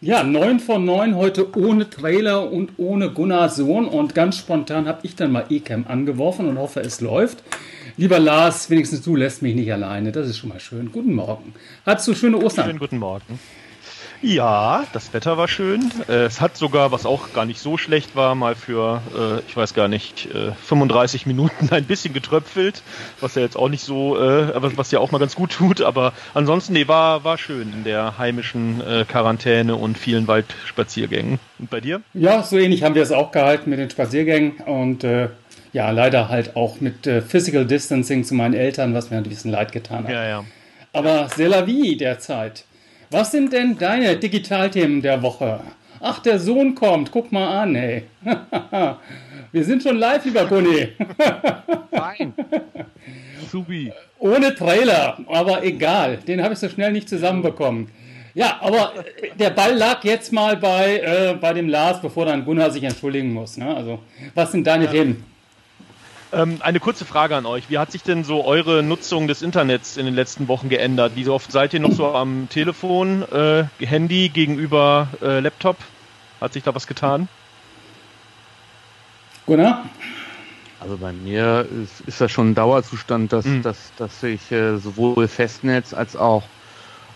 Ja, 9 von 9 heute ohne Trailer und ohne Gunnar Sohn. Und ganz spontan habe ich dann mal Ecam angeworfen und hoffe, es läuft. Lieber Lars, wenigstens du lässt mich nicht alleine. Das ist schon mal schön. Guten Morgen. Hattest du schöne Ostern? Schönen guten Morgen. Ja, das Wetter war schön. Äh, es hat sogar, was auch gar nicht so schlecht war, mal für, äh, ich weiß gar nicht, 35 äh, Minuten ein bisschen getröpfelt, was ja jetzt auch nicht so, was ja auch mal ganz gut tut, aber ansonsten, nee, war, war schön in der heimischen Quarantäne und vielen Waldspaziergängen. Und bei dir? Ja, so ähnlich haben wir es auch gehalten mit den Spaziergängen und äh, ja, leider halt auch mit äh, Physical Distancing zu meinen Eltern, was mir ein bisschen leid getan hat. Ja, ja. Aber c'est la vie derzeit. Was sind denn deine Digitalthemen der Woche? Ach, der Sohn kommt, guck mal an, ey. Wir sind schon live, lieber Gunni. Fein. Subi. Ohne Trailer, aber egal. Den habe ich so schnell nicht zusammenbekommen. Ja, aber der Ball lag jetzt mal bei, äh, bei dem Lars, bevor dann Gunnar sich entschuldigen muss. Ne? Also, was sind deine ja. Themen? Ähm, eine kurze Frage an euch. Wie hat sich denn so eure Nutzung des Internets in den letzten Wochen geändert? Wie oft seid ihr noch so am Telefon, äh, Handy gegenüber äh, Laptop? Hat sich da was getan? Gunnar? Also bei mir ist, ist das schon ein Dauerzustand, dass, mhm. dass, dass ich äh, sowohl Festnetz als auch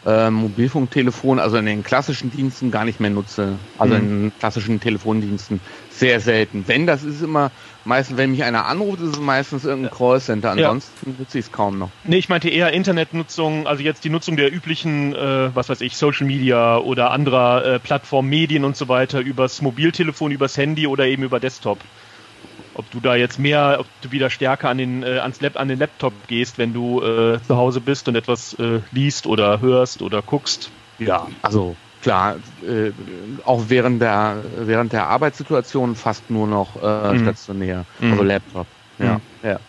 äh, Mobilfunktelefon, also in den klassischen Diensten gar nicht mehr nutze. Also mhm. in den klassischen Telefondiensten sehr selten. Wenn, das ist immer meistens, wenn mich einer anruft, ist es meistens irgendein Callcenter. Ansonsten ja. nutze ich es kaum noch. Nee, ich meinte eher Internetnutzung, also jetzt die Nutzung der üblichen, äh, was weiß ich, Social Media oder anderer äh, Plattformen, Medien und so weiter übers Mobiltelefon, übers Handy oder eben über Desktop ob du da jetzt mehr, ob du wieder stärker an den, äh, ans Lab, an den Laptop gehst, wenn du äh, zu Hause bist und etwas äh, liest oder hörst oder guckst. Ja, also klar, äh, auch während der während der Arbeitssituation fast nur noch äh, mhm. stationär, mhm. also Laptop. Ja, mhm. ja.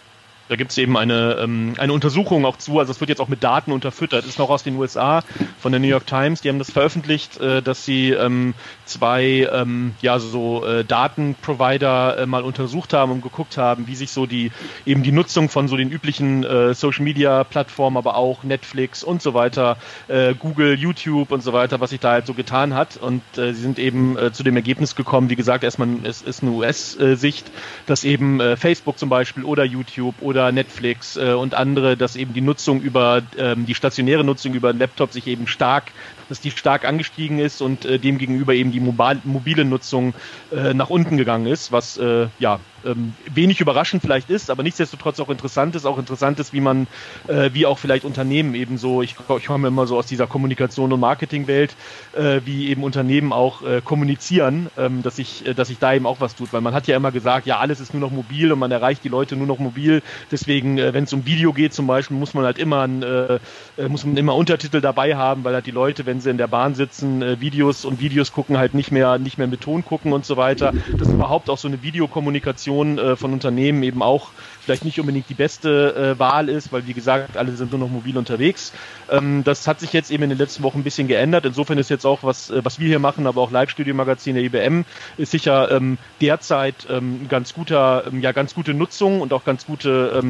Da gibt es eben eine, ähm, eine Untersuchung auch zu, also es wird jetzt auch mit Daten unterfüttert, ist noch aus den USA von der New York Times, die haben das veröffentlicht, äh, dass sie ähm, zwei ähm, ja so äh, Datenprovider äh, mal untersucht haben und geguckt haben, wie sich so die eben die Nutzung von so den üblichen äh, Social Media Plattformen, aber auch Netflix und so weiter, äh, Google, YouTube und so weiter, was sich da halt so getan hat. Und äh, sie sind eben zu dem Ergebnis gekommen, wie gesagt, erstmal es ist eine US-Sicht, dass eben Facebook zum Beispiel oder YouTube oder oder Netflix äh, und andere, dass eben die Nutzung über ähm, die stationäre Nutzung über den Laptop sich eben stark, dass die stark angestiegen ist und äh, demgegenüber eben die mobile Nutzung äh, nach unten gegangen ist, was äh, ja ähm, wenig überraschend vielleicht ist, aber nichtsdestotrotz auch interessant ist, auch interessant ist, wie man, äh, wie auch vielleicht Unternehmen eben so, ich, ich komme immer so aus dieser Kommunikation und Marketingwelt, äh, wie eben Unternehmen auch äh, kommunizieren, ähm, dass sich, äh, dass sich da eben auch was tut, weil man hat ja immer gesagt, ja, alles ist nur noch mobil und man erreicht die Leute nur noch mobil, deswegen, äh, wenn es um Video geht zum Beispiel, muss man halt immer, ein, äh, äh, muss man immer Untertitel dabei haben, weil halt die Leute, wenn sie in der Bahn sitzen, äh, Videos und Videos gucken, halt nicht mehr, nicht mehr mit Ton gucken und so weiter, dass überhaupt auch so eine Videokommunikation Kommunikation äh, von Unternehmen eben auch vielleicht nicht unbedingt die beste äh, Wahl ist, weil wie gesagt, alle sind nur noch mobil unterwegs. Ähm, das hat sich jetzt eben in den letzten Wochen ein bisschen geändert. Insofern ist jetzt auch, was, äh, was wir hier machen, aber auch Live-Studio-Magazin der IBM, ist sicher ähm, derzeit ähm, ganz guter, ähm, ja, ganz gute Nutzung und auch ganz gute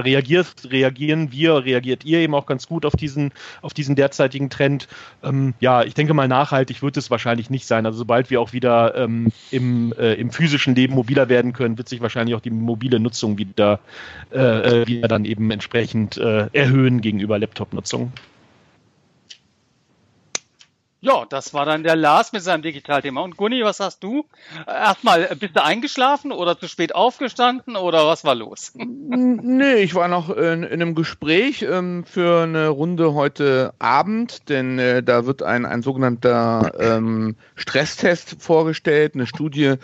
reagiert, reagieren wir, reagiert ihr eben auch ganz gut auf diesen, auf diesen derzeitigen Trend. Ähm, ja, ich denke mal, nachhaltig wird es wahrscheinlich nicht sein. Also sobald wir auch wieder ähm, im, äh, im physischen Leben mobiler werden können, wird sich wahrscheinlich auch die mobile Nutzung wieder, äh, äh wieder dann eben entsprechend äh, erhöhen gegenüber Laptop-Nutzung. Ja, das war dann der Lars mit seinem Digitalthema. Und Gunni, was hast du? Erstmal, bist du eingeschlafen oder zu spät aufgestanden oder was war los? Nee, ich war noch in, in einem Gespräch ähm, für eine Runde heute Abend, denn äh, da wird ein, ein sogenannter ähm, Stresstest vorgestellt, eine Studie,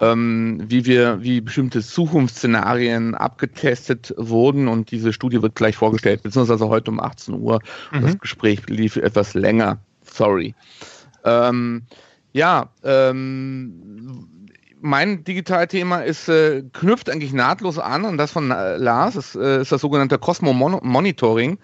ähm, wie wir, wie bestimmte Zukunftsszenarien abgetestet wurden und diese Studie wird gleich vorgestellt, beziehungsweise heute um 18 Uhr. Mhm. Das Gespräch lief etwas länger. Sorry. Ähm, ja, ähm, mein Digitalthema ist, äh, knüpft eigentlich nahtlos an und das von äh, Lars, ist, äh, ist das sogenannte Cosmo Monitoring.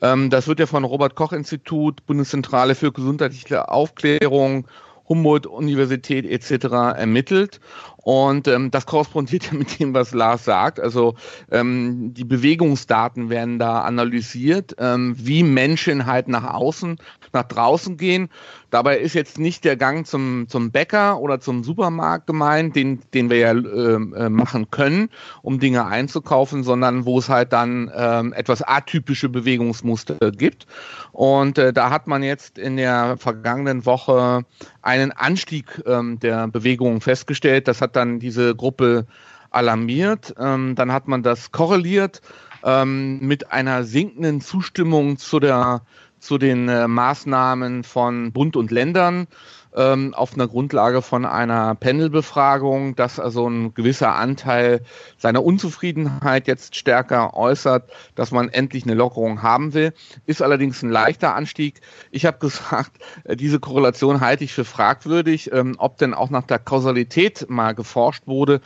Ähm, das wird ja von Robert Koch Institut, Bundeszentrale für gesundheitliche Aufklärung, Humboldt-Universität etc. ermittelt. Und ähm, das korrespondiert ja mit dem, was Lars sagt. Also ähm, die Bewegungsdaten werden da analysiert, ähm, wie Menschen halt nach außen nach draußen gehen. Dabei ist jetzt nicht der Gang zum, zum Bäcker oder zum Supermarkt gemeint, den, den wir ja äh, äh, machen können, um Dinge einzukaufen, sondern wo es halt dann äh, etwas atypische Bewegungsmuster gibt. Und äh, da hat man jetzt in der vergangenen Woche einen Anstieg ähm, der Bewegungen festgestellt. Das hat dann diese Gruppe alarmiert. Ähm, dann hat man das korreliert ähm, mit einer sinkenden Zustimmung zu der zu den äh, Maßnahmen von Bund und Ländern ähm, auf einer Grundlage von einer Panelbefragung, dass also ein gewisser Anteil seiner Unzufriedenheit jetzt stärker äußert, dass man endlich eine Lockerung haben will. Ist allerdings ein leichter Anstieg. Ich habe gesagt, äh, diese Korrelation halte ich für fragwürdig, ähm, ob denn auch nach der Kausalität mal geforscht wurde.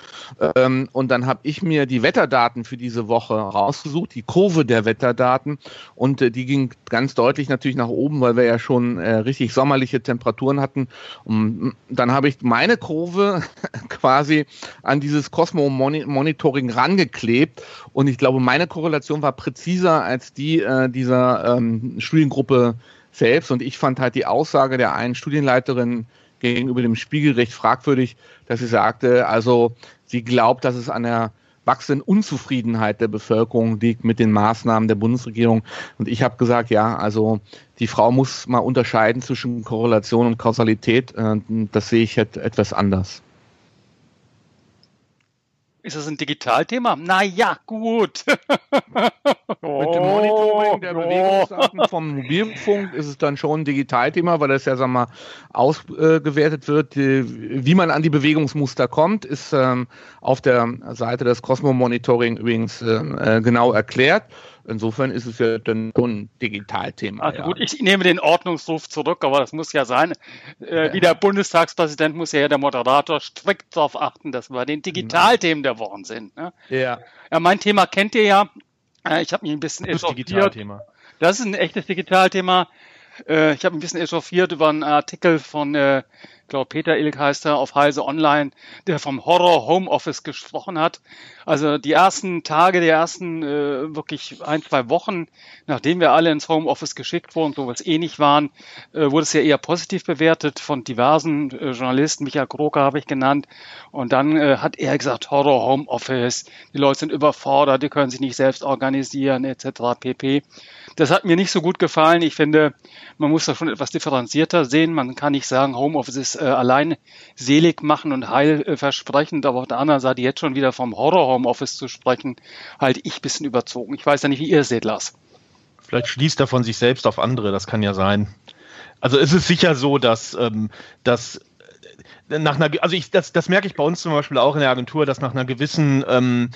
Ähm, und dann habe ich mir die Wetterdaten für diese Woche rausgesucht, die Kurve der Wetterdaten. Und äh, die ging ganz deutlich natürlich nach oben, weil wir ja schon äh, richtig sommerliche Temperaturen hatten. Und dann habe ich meine Kurve quasi an dieses Cosmo Monitoring rangeklebt. Und ich glaube, meine Korrelation war präziser als die äh, dieser ähm, Studiengruppe selbst. Und ich fand halt die Aussage der einen Studienleiterin gegenüber dem Spiegel recht fragwürdig, dass sie sagte, also sie glaubt, dass es an der wachsenden Unzufriedenheit der Bevölkerung liegt mit den Maßnahmen der Bundesregierung. Und ich habe gesagt, ja, also die Frau muss mal unterscheiden zwischen Korrelation und Kausalität. Äh, das sehe ich etwas anders. Ist das ein Digitalthema? Naja, gut. Mit dem Monitoring der oh, Bewegungsdaten vom Mobilfunk ist es dann schon ein Digitalthema, weil das ja, sag mal, ausgewertet wird. Wie man an die Bewegungsmuster kommt, ist ähm, auf der Seite des Cosmo Monitoring übrigens ähm, äh, genau erklärt. Insofern ist es ja dann schon ein Digitalthema. Also ja. gut, ich nehme den Ordnungsruf zurück, aber das muss ja sein. Äh, ja. Wie der Bundestagspräsident muss ja der Moderator strikt darauf achten, dass wir den Digitalthemen der Wochen sind. Ne? Ja. ja. Mein Thema kennt ihr ja. Äh, ich habe mich ein bisschen das Digitalthema. Das ist ein echtes Digitalthema. Äh, ich habe ein bisschen echauffiert über einen Artikel von äh, ich glaube Peter Ilk heißt er, auf Heise Online, der vom Horror Homeoffice gesprochen hat. Also die ersten Tage, die ersten äh, wirklich ein, zwei Wochen, nachdem wir alle ins Homeoffice geschickt wurden, so was eh nicht waren, äh, wurde es ja eher positiv bewertet von diversen äh, Journalisten. Michael Kroker habe ich genannt. Und dann äh, hat er gesagt, Horror Homeoffice, die Leute sind überfordert, die können sich nicht selbst organisieren, etc. pp. Das hat mir nicht so gut gefallen. Ich finde, man muss das schon etwas differenzierter sehen. Man kann nicht sagen, Homeoffice ist äh, allein selig machen und heil äh, aber auf der anderen Seite jetzt schon wieder vom Horror-Homeoffice zu sprechen, halte ich ein bisschen überzogen. Ich weiß ja nicht, wie ihr seht, Lars. Vielleicht schließt er von sich selbst auf andere, das kann ja sein. Also es ist sicher so, dass, ähm, dass äh, nach einer, also ich, das, das merke ich bei uns zum Beispiel auch in der Agentur, dass nach einer gewissen ähm,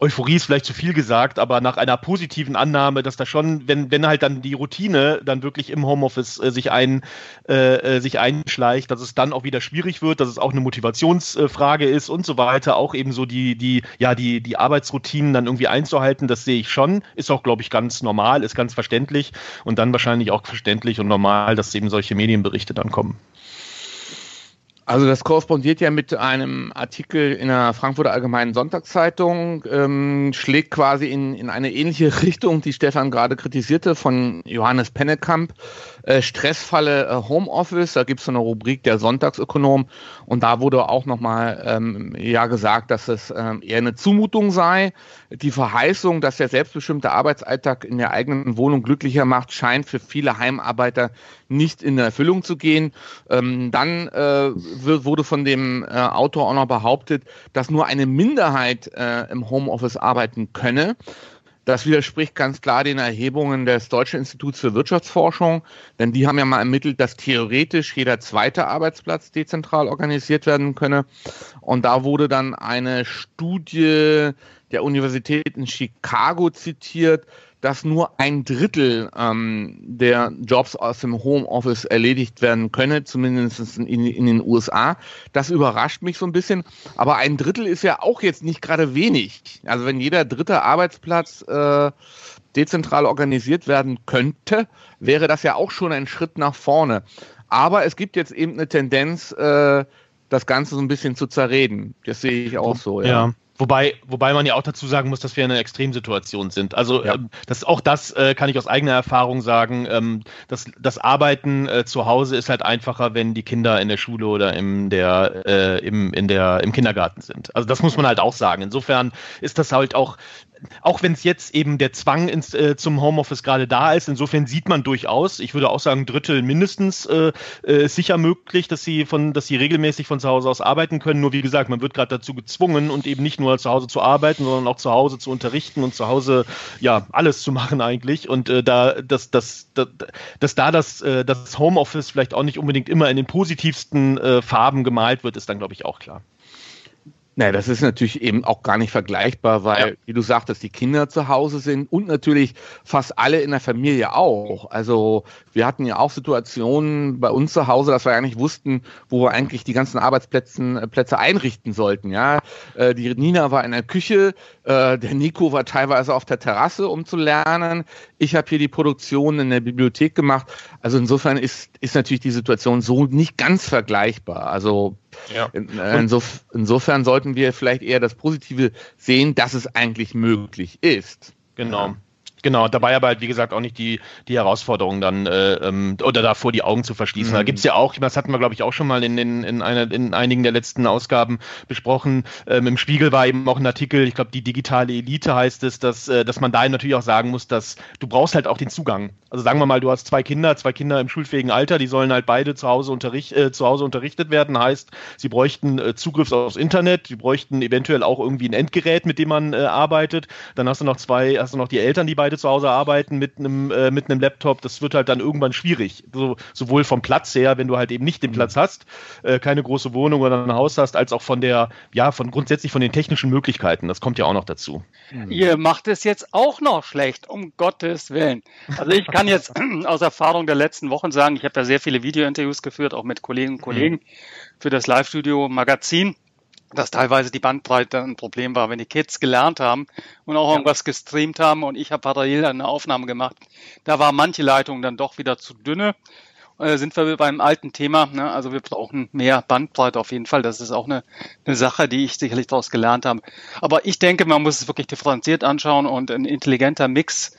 Euphorie ist vielleicht zu viel gesagt, aber nach einer positiven Annahme, dass da schon, wenn, wenn halt dann die Routine dann wirklich im Homeoffice äh, sich ein, äh, äh, sich einschleicht, dass es dann auch wieder schwierig wird, dass es auch eine Motivationsfrage ist und so weiter, auch eben so die, die, ja, die, die Arbeitsroutinen dann irgendwie einzuhalten, das sehe ich schon, ist auch, glaube ich, ganz normal, ist ganz verständlich und dann wahrscheinlich auch verständlich und normal, dass eben solche Medienberichte dann kommen. Also das korrespondiert ja mit einem Artikel in der Frankfurter Allgemeinen Sonntagszeitung, ähm, schlägt quasi in, in eine ähnliche Richtung, die Stefan gerade kritisierte, von Johannes Pennekamp. Äh, Stressfalle äh, Homeoffice, da gibt es so eine Rubrik der Sonntagsökonom und da wurde auch nochmal ähm, ja gesagt, dass es ähm, eher eine Zumutung sei. Die Verheißung, dass der selbstbestimmte Arbeitsalltag in der eigenen Wohnung glücklicher macht, scheint für viele Heimarbeiter nicht in Erfüllung zu gehen. Ähm, dann äh, wurde von dem äh, Autor auch noch behauptet, dass nur eine Minderheit äh, im Homeoffice arbeiten könne. Das widerspricht ganz klar den Erhebungen des Deutschen Instituts für Wirtschaftsforschung, denn die haben ja mal ermittelt, dass theoretisch jeder zweite Arbeitsplatz dezentral organisiert werden könne. Und da wurde dann eine Studie der Universität in Chicago zitiert, dass nur ein Drittel ähm, der Jobs aus dem Homeoffice erledigt werden könne, zumindest in, in, den USA. Das überrascht mich so ein bisschen. Aber ein Drittel ist ja auch jetzt nicht gerade wenig. Also wenn jeder dritte Arbeitsplatz äh, dezentral organisiert werden könnte, wäre das ja auch schon ein Schritt nach vorne. Aber es gibt jetzt eben eine Tendenz, äh, das Ganze so ein bisschen zu zerreden. Das sehe ich auch so, ja. ja. Wobei, wobei man ja auch dazu sagen muss, dass wir in einer Extremsituation sind. Also ja. ähm, das, auch das äh, kann ich aus eigener Erfahrung sagen. Ähm, das, das Arbeiten äh, zu Hause ist halt einfacher, wenn die Kinder in der Schule oder im, der, äh, im, in der, im Kindergarten sind. Also das muss man halt auch sagen. Insofern ist das halt auch auch wenn es jetzt eben der Zwang ins, äh, zum Homeoffice gerade da ist, insofern sieht man durchaus, ich würde auch sagen, Drittel mindestens äh, äh, sicher möglich, dass sie von, dass sie regelmäßig von zu Hause aus arbeiten können. Nur wie gesagt, man wird gerade dazu gezwungen und eben nicht nur zu Hause zu arbeiten, sondern auch zu Hause zu unterrichten und zu Hause ja alles zu machen eigentlich. Und äh, da, dass, dass, dass, dass da das, äh, das Homeoffice vielleicht auch nicht unbedingt immer in den positivsten äh, Farben gemalt wird, ist dann, glaube ich, auch klar. Naja, das ist natürlich eben auch gar nicht vergleichbar, weil, ja. wie du sagtest, die Kinder zu Hause sind und natürlich fast alle in der Familie auch. Also wir hatten ja auch Situationen bei uns zu Hause, dass wir eigentlich wussten, wo wir eigentlich die ganzen Arbeitsplätze äh, Plätze einrichten sollten. Ja, äh, die Nina war in der Küche, äh, der Nico war teilweise auf der Terrasse, um zu lernen. Ich habe hier die Produktion in der Bibliothek gemacht. Also insofern ist, ist natürlich die Situation so nicht ganz vergleichbar. Also ja. Äh, insof insofern sollten wir vielleicht eher das Positive sehen, dass es eigentlich möglich ist. Genau. Ja. Genau, dabei aber halt, wie gesagt, auch nicht die, die Herausforderung dann äh, ähm, oder davor die Augen zu verschließen. Mhm. Da gibt's ja auch, das hatten wir, glaube ich, auch schon mal in, in, in, einer, in einigen der letzten Ausgaben besprochen. Ähm, Im Spiegel war eben auch ein Artikel, ich glaube, die digitale Elite heißt es, dass, äh, dass man da natürlich auch sagen muss, dass du brauchst halt auch den Zugang. Also sagen wir mal, du hast zwei Kinder, zwei Kinder im schulfähigen Alter, die sollen halt beide zu Hause, unterricht, äh, zu Hause unterrichtet werden. Heißt, sie bräuchten äh, Zugriff aufs Internet, sie bräuchten eventuell auch irgendwie ein Endgerät, mit dem man äh, arbeitet. Dann hast du noch zwei, hast du noch die Eltern, die beide beide zu Hause arbeiten mit einem äh, mit einem Laptop, das wird halt dann irgendwann schwierig. So, sowohl vom Platz her, wenn du halt eben nicht den Platz hast, äh, keine große Wohnung oder ein Haus hast, als auch von der, ja, von grundsätzlich von den technischen Möglichkeiten. Das kommt ja auch noch dazu. Mhm. Ihr macht es jetzt auch noch schlecht, um Gottes Willen. Also ich kann jetzt aus Erfahrung der letzten Wochen sagen, ich habe ja sehr viele Videointerviews geführt, auch mit Kolleginnen und Kollegen mhm. für das Live-Studio-Magazin dass teilweise die Bandbreite ein Problem war, wenn die Kids gelernt haben und auch irgendwas gestreamt haben und ich habe parallel eine Aufnahme gemacht. Da war manche Leitung dann doch wieder zu dünne. Äh, sind wir beim alten Thema. Ne? Also wir brauchen mehr Bandbreite auf jeden Fall. Das ist auch eine, eine Sache, die ich sicherlich daraus gelernt habe. Aber ich denke, man muss es wirklich differenziert anschauen und ein intelligenter Mix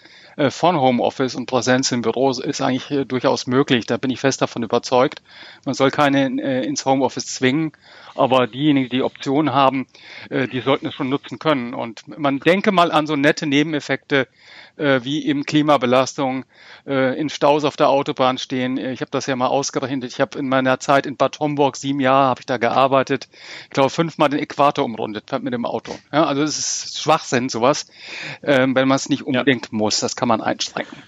von Homeoffice und Präsenz im Büro ist eigentlich äh, durchaus möglich. Da bin ich fest davon überzeugt. Man soll keine äh, ins Homeoffice zwingen, aber diejenigen, die Optionen haben, die sollten es schon nutzen können. Und man denke mal an so nette Nebeneffekte äh, wie eben Klimabelastung, äh, in Staus auf der Autobahn stehen. Ich habe das ja mal ausgerechnet. Ich habe in meiner Zeit in Bad Homburg, sieben Jahre habe ich da gearbeitet. Ich glaube, fünfmal den Äquator umrundet mit dem Auto. Ja, also es ist Schwachsinn, sowas, äh, wenn man es nicht unbedingt ja. muss. Das kann man einschränken.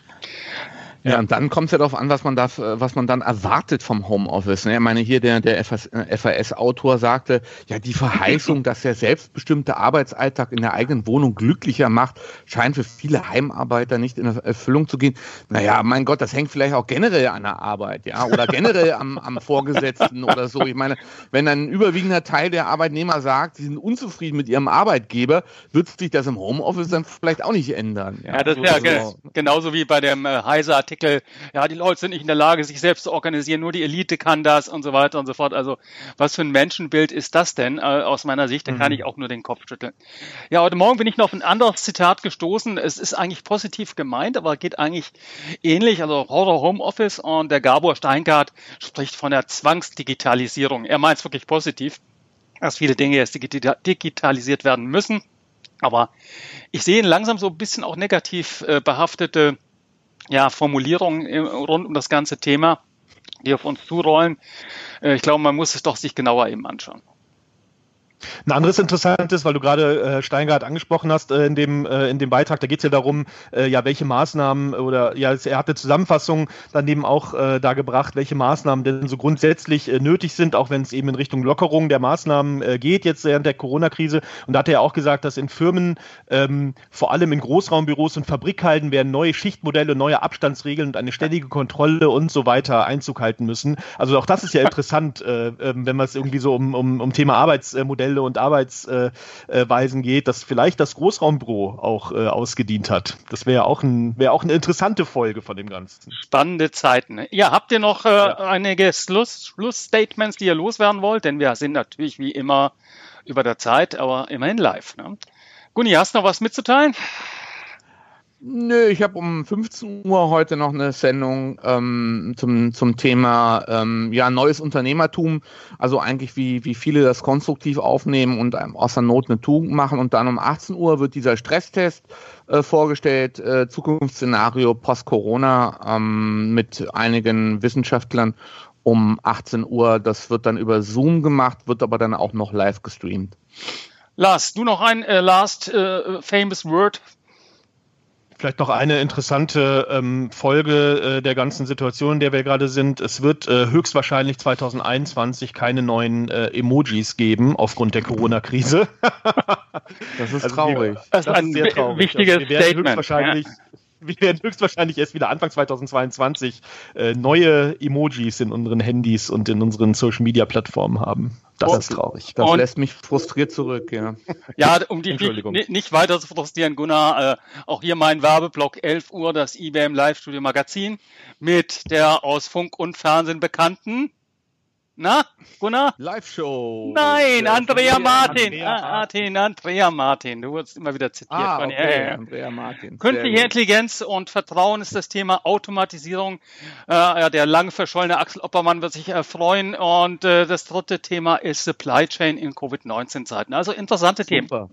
Ja, und dann kommt es ja darauf an, was man da, was man dann erwartet vom Homeoffice. Ne? Ich meine, hier der, der FAS-Autor sagte, ja, die Verheißung, dass der selbstbestimmte Arbeitsalltag in der eigenen Wohnung glücklicher macht, scheint für viele Heimarbeiter nicht in Erfüllung zu gehen. Naja, mein Gott, das hängt vielleicht auch generell an der Arbeit, ja, oder generell am, am Vorgesetzten oder so. Ich meine, wenn ein überwiegender Teil der Arbeitnehmer sagt, sie sind unzufrieden mit ihrem Arbeitgeber, wird sich das im Homeoffice dann vielleicht auch nicht ändern. Ja, ja das ist ja so. genauso wie bei dem äh, Heiser Artikel, ja, die Leute sind nicht in der Lage, sich selbst zu organisieren, nur die Elite kann das und so weiter und so fort. Also was für ein Menschenbild ist das denn äh, aus meiner Sicht? Da mhm. kann ich auch nur den Kopf schütteln. Ja, heute Morgen bin ich noch auf ein anderes Zitat gestoßen. Es ist eigentlich positiv gemeint, aber geht eigentlich ähnlich. Also Horror Homeoffice und der Gabor Steingart spricht von der Zwangsdigitalisierung. Er meint es wirklich positiv dass viele Dinge jetzt digitalisiert werden müssen. Aber ich sehe langsam so ein bisschen auch negativ äh, behaftete ja, Formulierungen rund um das ganze Thema, die auf uns zurollen. Äh, ich glaube, man muss es doch sich genauer eben anschauen. Ein anderes interessantes, weil du gerade äh, Steingart angesprochen hast äh, in, dem, äh, in dem Beitrag, da geht es ja darum, äh, ja, welche Maßnahmen oder ja, er hat eine Zusammenfassung daneben auch äh, da gebracht, welche Maßnahmen denn so grundsätzlich äh, nötig sind, auch wenn es eben in Richtung Lockerung der Maßnahmen äh, geht, jetzt während der Corona-Krise. Und da hat er ja auch gesagt, dass in Firmen, ähm, vor allem in Großraumbüros und Fabrikhallen, werden neue Schichtmodelle, neue Abstandsregeln und eine ständige Kontrolle und so weiter Einzug halten müssen. Also auch das ist ja interessant, äh, äh, wenn man es irgendwie so um, um, um Thema Arbeitsmodell Modelle und Arbeitsweisen geht, dass vielleicht das Großraumbüro auch äh, ausgedient hat. Das wäre auch, ein, wär auch eine interessante Folge von dem Ganzen. Spannende Zeiten. Ja, habt ihr noch äh, ja. einige Schluss, Schlussstatements, die ihr loswerden wollt? Denn wir sind natürlich wie immer über der Zeit, aber immerhin live. Ne? Guni, hast du noch was mitzuteilen? Nö, ich habe um 15 Uhr heute noch eine Sendung ähm, zum, zum Thema ähm, ja, neues Unternehmertum. Also eigentlich wie, wie viele das konstruktiv aufnehmen und aus der Not eine Tugend machen. Und dann um 18 Uhr wird dieser Stresstest äh, vorgestellt, äh, Zukunftsszenario post-Corona ähm, mit einigen Wissenschaftlern um 18 Uhr. Das wird dann über Zoom gemacht, wird aber dann auch noch live gestreamt. Lars, du noch ein äh, last äh, famous word Vielleicht noch eine interessante ähm, Folge äh, der ganzen Situation, in der wir gerade sind. Es wird äh, höchstwahrscheinlich 2021 keine neuen äh, Emojis geben aufgrund der Corona-Krise. das ist also traurig. Wir, das, ist ein sehr traurig. wichtiges also Statement. Höchstwahrscheinlich, ja wir werden höchstwahrscheinlich erst wieder Anfang 2022 äh, neue Emojis in unseren Handys und in unseren Social Media Plattformen haben. Das oh, ist traurig. Das und, lässt mich frustriert zurück, ja. Ja, um die nicht, nicht weiter zu frustrieren, Gunnar, äh, auch hier mein Werbeblock 11 Uhr, das IBM Live Studio Magazin mit der aus Funk und Fernsehen bekannten na, Gunnar? Live-Show. Nein, Andrea, Andrea Martin. Andrea ah, Martin. Andrea Martin. Du wurdest immer wieder zitiert. Ah, von okay. ja, Andrea Martin. Künstliche Intelligenz und Vertrauen ist das Thema Automatisierung. Äh, ja, der lang verschollene Axel Oppermann wird sich erfreuen. Und äh, das dritte Thema ist Supply Chain in Covid-19-Zeiten. Also interessante Super. Themen.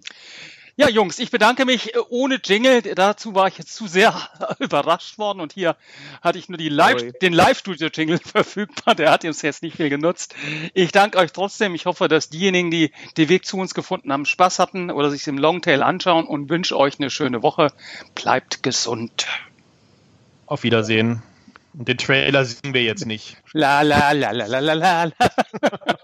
Ja, Jungs, ich bedanke mich äh, ohne Jingle. Dazu war ich jetzt zu sehr überrascht worden und hier hatte ich nur die Live, den Live-Studio-Jingle verfügbar. Der hat uns jetzt nicht viel genutzt. Ich danke euch trotzdem. Ich hoffe, dass diejenigen, die den Weg zu uns gefunden haben, Spaß hatten oder sich im Longtail anschauen und wünsche euch eine schöne Woche. Bleibt gesund. Auf Wiedersehen. Den Trailer sehen wir jetzt nicht. La la la la la la la.